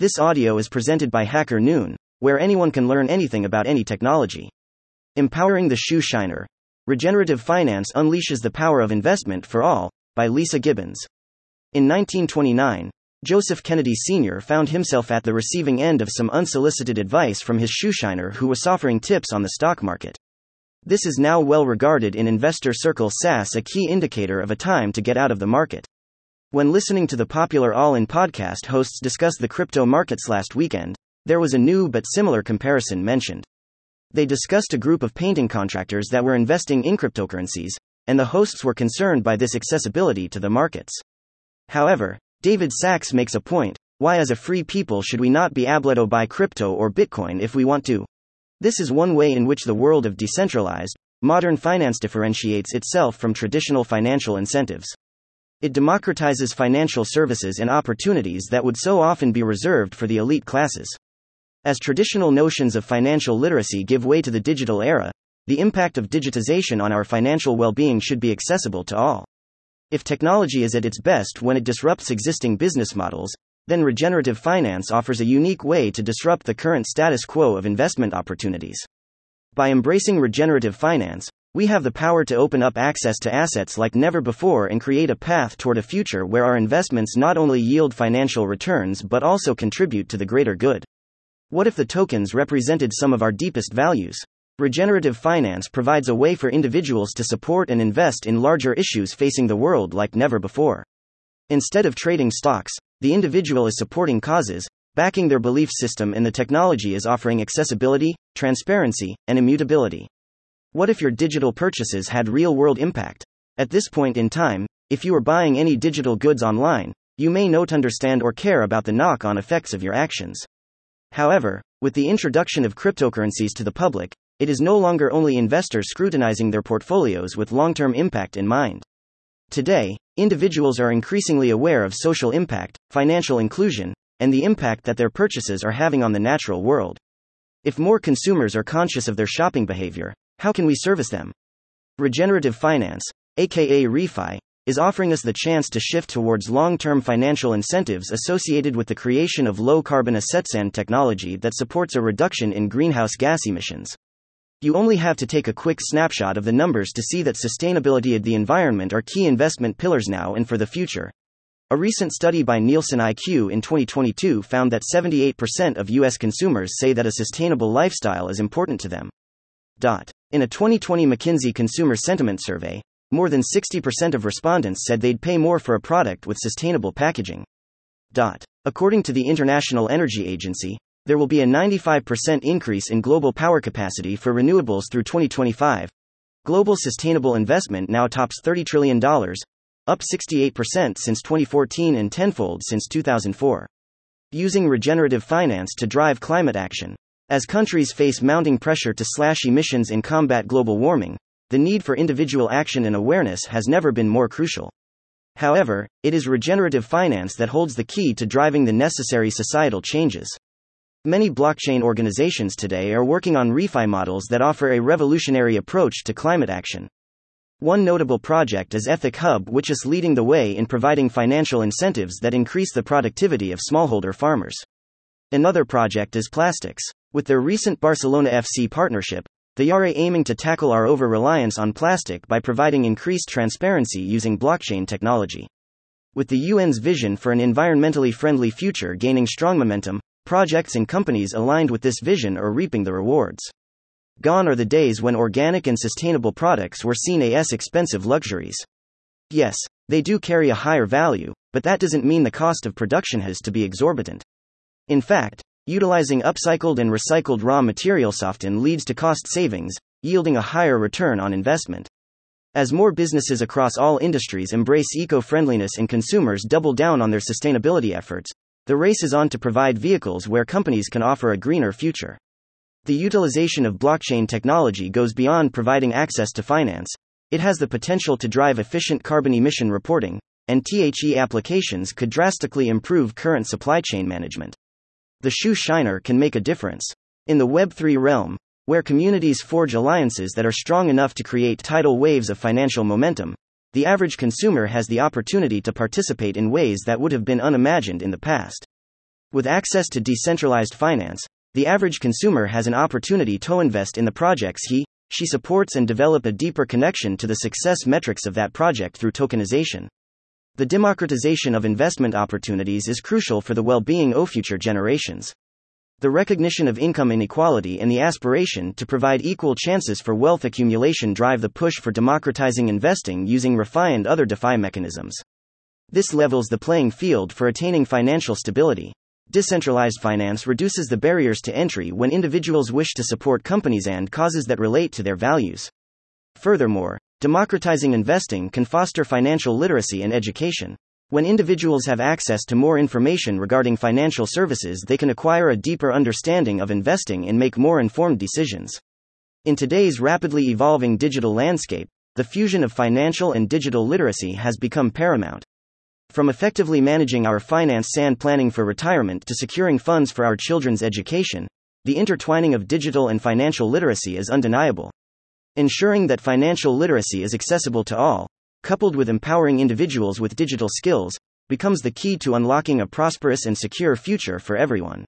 This audio is presented by Hacker Noon, where anyone can learn anything about any technology. Empowering the Shoe Shiner Regenerative Finance Unleashes the Power of Investment for All, by Lisa Gibbons. In 1929, Joseph Kennedy Sr. found himself at the receiving end of some unsolicited advice from his shoeshiner who was offering tips on the stock market. This is now well regarded in investor circles as a key indicator of a time to get out of the market. When listening to the popular All In podcast hosts discuss the crypto markets last weekend, there was a new but similar comparison mentioned. They discussed a group of painting contractors that were investing in cryptocurrencies, and the hosts were concerned by this accessibility to the markets. However, David Sacks makes a point why, as a free people, should we not be able to buy crypto or Bitcoin if we want to? This is one way in which the world of decentralized, modern finance differentiates itself from traditional financial incentives. It democratizes financial services and opportunities that would so often be reserved for the elite classes. As traditional notions of financial literacy give way to the digital era, the impact of digitization on our financial well being should be accessible to all. If technology is at its best when it disrupts existing business models, then regenerative finance offers a unique way to disrupt the current status quo of investment opportunities. By embracing regenerative finance, we have the power to open up access to assets like never before and create a path toward a future where our investments not only yield financial returns but also contribute to the greater good. What if the tokens represented some of our deepest values? Regenerative finance provides a way for individuals to support and invest in larger issues facing the world like never before. Instead of trading stocks, the individual is supporting causes, backing their belief system, and the technology is offering accessibility, transparency, and immutability. What if your digital purchases had real world impact? At this point in time, if you are buying any digital goods online, you may not understand or care about the knock on effects of your actions. However, with the introduction of cryptocurrencies to the public, it is no longer only investors scrutinizing their portfolios with long term impact in mind. Today, individuals are increasingly aware of social impact, financial inclusion, and the impact that their purchases are having on the natural world. If more consumers are conscious of their shopping behavior, how can we service them? Regenerative finance, aka ReFi, is offering us the chance to shift towards long term financial incentives associated with the creation of low carbon assetsand technology that supports a reduction in greenhouse gas emissions. You only have to take a quick snapshot of the numbers to see that sustainability and the environment are key investment pillars now and for the future. A recent study by Nielsen IQ in 2022 found that 78% of US consumers say that a sustainable lifestyle is important to them. Dot. In a 2020 McKinsey Consumer Sentiment Survey, more than 60% of respondents said they'd pay more for a product with sustainable packaging. Dot. According to the International Energy Agency, there will be a 95% increase in global power capacity for renewables through 2025. Global sustainable investment now tops $30 trillion, up 68% since 2014 and tenfold since 2004. Using regenerative finance to drive climate action. As countries face mounting pressure to slash emissions and combat global warming, the need for individual action and awareness has never been more crucial. However, it is regenerative finance that holds the key to driving the necessary societal changes. Many blockchain organizations today are working on refi models that offer a revolutionary approach to climate action. One notable project is EthicHub, which is leading the way in providing financial incentives that increase the productivity of smallholder farmers. Another project is Plastiks. With their recent Barcelona FC partnership, they are aiming to tackle our over reliance on plastic by providing increased transparency using blockchain technology. With the UN's vision for an environmentally friendly future gaining strong momentum, projects and companies aligned with this vision are reaping the rewards. Gone are the days when organic and sustainable products were seen as expensive luxuries. Yes, they do carry a higher value, but that doesn't mean the cost of production has to be exorbitant. In fact, Utilizing upcycled and recycled raw materials often leads to cost savings, yielding a higher return on investment. As more businesses across all industries embrace eco friendliness and consumers double down on their sustainability efforts, the race is on to provide vehicles where companies can offer a greener future. The utilization of blockchain technology goes beyond providing access to finance, it has the potential to drive efficient carbon emission reporting, and THE applications could drastically improve current supply chain management the shoe shiner can make a difference. In the Web3 realm, where communities forge alliances that are strong enough to create tidal waves of financial momentum, the average consumer has the opportunity to participate in ways that would have been unimagined in the past. With access to decentralized finance, the average consumer has an opportunity to invest in the projects he, she supports and develop a deeper connection to the success metrics of that project through tokenization. The democratization of investment opportunities is crucial for the well being of future generations. The recognition of income inequality and the aspiration to provide equal chances for wealth accumulation drive the push for democratizing investing using ReFi and other DeFi mechanisms. This levels the playing field for attaining financial stability. Decentralized finance reduces the barriers to entry when individuals wish to support companies and causes that relate to their values. Furthermore, democratizing investing can foster financial literacy and education. When individuals have access to more information regarding financial services, they can acquire a deeper understanding of investing and make more informed decisions. In today's rapidly evolving digital landscape, the fusion of financial and digital literacy has become paramount. From effectively managing our finance and planning for retirement to securing funds for our children's education, the intertwining of digital and financial literacy is undeniable. Ensuring that financial literacy is accessible to all, coupled with empowering individuals with digital skills, becomes the key to unlocking a prosperous and secure future for everyone.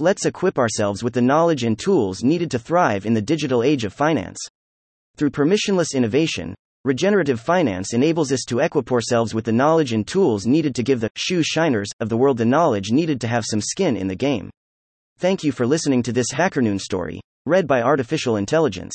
Let's equip ourselves with the knowledge and tools needed to thrive in the digital age of finance. Through permissionless innovation, Regenerative finance enables us to equip ourselves with the knowledge and tools needed to give the shoe shiners of the world the knowledge needed to have some skin in the game. Thank you for listening to this HackerNoon story, read by Artificial Intelligence.